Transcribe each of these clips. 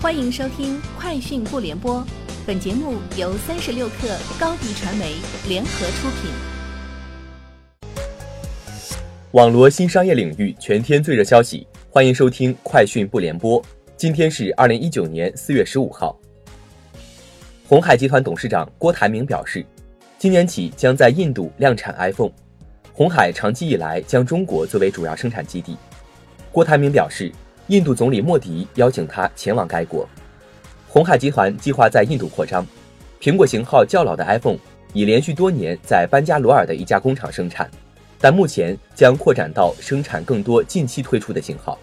欢迎收听《快讯不联播》，本节目由三十六克高低传媒联合出品。网罗新商业领域全天最热消息，欢迎收听《快讯不联播》。今天是二零一九年四月十五号。红海集团董事长郭台铭表示，今年起将在印度量产 iPhone。红海长期以来将中国作为主要生产基地。郭台铭表示。印度总理莫迪邀请他前往该国。红海集团计划在印度扩张，苹果型号较老的 iPhone 已连续多年在班加罗尔的一家工厂生产，但目前将扩展到生产更多近期推出的型号。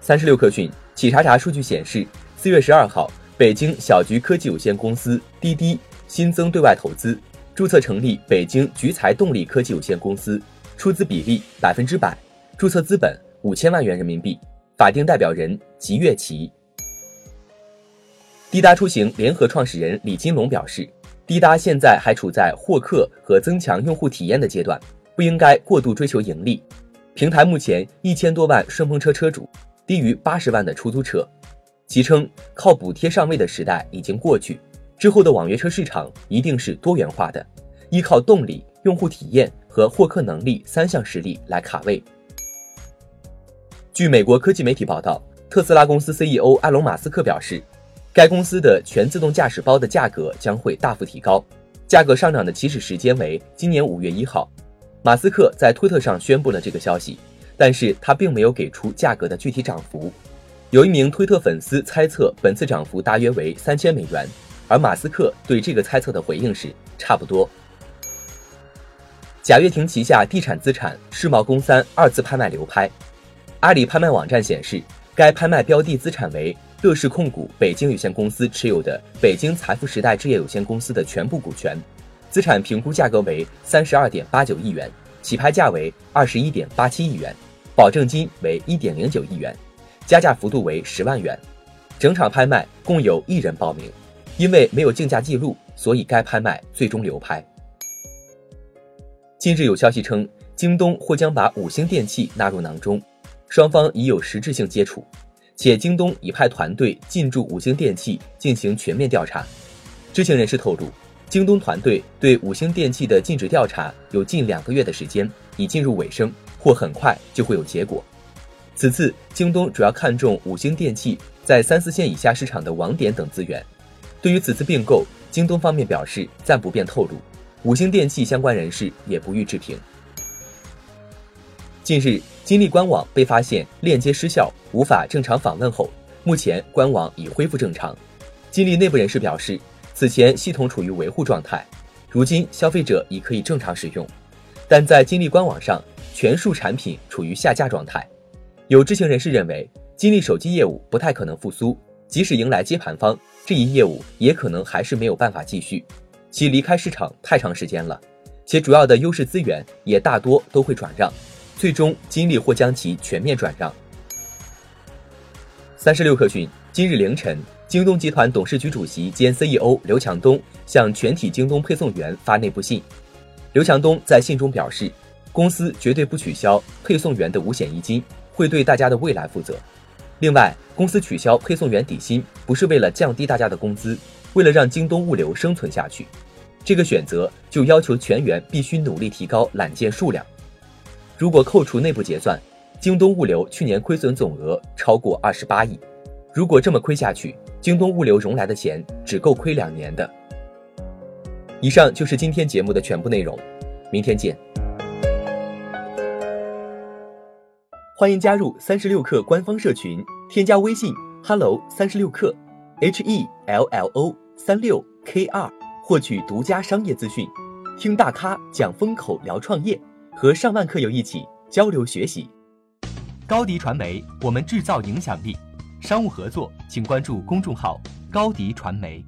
三十六氪讯，企查查数据显示，四月十二号，北京小桔科技有限公司滴滴新增对外投资，注册成立北京菊财动力科技有限公司，出资比例百分之百，注册资本。五千万元人民币，法定代表人吉月奇。滴答出行联合创始人李金龙表示，滴答现在还处在获客和增强用户体验的阶段，不应该过度追求盈利。平台目前一千多万顺风车车主，低于八十万的出租车。其称，靠补贴上位的时代已经过去，之后的网约车市场一定是多元化的，依靠动力、用户体验和获客能力三项实力来卡位。据美国科技媒体报道，特斯拉公司 CEO 埃隆·马斯克表示，该公司的全自动驾驶包的价格将会大幅提高，价格上涨的起始时间为今年五月一号。马斯克在推特上宣布了这个消息，但是他并没有给出价格的具体涨幅。有一名推特粉丝猜测本次涨幅大约为三千美元，而马斯克对这个猜测的回应是差不多。贾跃亭旗下地产资产世贸公三二次拍卖流拍。阿里拍卖网站显示，该拍卖标的资产为乐视控股北京有限公司持有的北京财富时代置业有限公司的全部股权，资产评估价格为三十二点八九亿元，起拍价为二十一点八七亿元，保证金为一点零九亿元，加价幅度为十万元。整场拍卖共有一人报名，因为没有竞价记录，所以该拍卖最终流拍。近日有消息称，京东或将把五星电器纳入囊中。双方已有实质性接触，且京东已派团队进驻五星电器进行全面调查。知情人士透露，京东团队对五星电器的禁止调查有近两个月的时间，已进入尾声，或很快就会有结果。此次京东主要看重五星电器在三四线以下市场的网点等资源。对于此次并购，京东方面表示暂不便透露，五星电器相关人士也不予置评。近日。金立官网被发现链接失效，无法正常访问后，目前官网已恢复正常。金立内部人士表示，此前系统处于维护状态，如今消费者已可以正常使用，但在金立官网上，全数产品处于下架状态。有知情人士认为，金立手机业务不太可能复苏，即使迎来接盘方，这一业务也可能还是没有办法继续，其离开市场太长时间了，且主要的优势资源也大多都会转让。最终，金立或将其全面转让。三十六氪讯，今日凌晨，京东集团董事局主席兼 CEO 刘强东向全体京东配送员发内部信。刘强东在信中表示，公司绝对不取消配送员的五险一金，会对大家的未来负责。另外，公司取消配送员底薪不是为了降低大家的工资，为了让京东物流生存下去。这个选择就要求全员必须努力提高揽件数量。如果扣除内部结算，京东物流去年亏损总额超过二十八亿。如果这么亏下去，京东物流融来的钱只够亏两年的。以上就是今天节目的全部内容，明天见。欢迎加入三十六氪官方社群，添加微信 hello 三十六氪，h e l l o 三六 k 二，获取独家商业资讯，听大咖讲风口，聊创业。和上万课友一起交流学习，高迪传媒，我们制造影响力。商务合作，请关注公众号高迪传媒。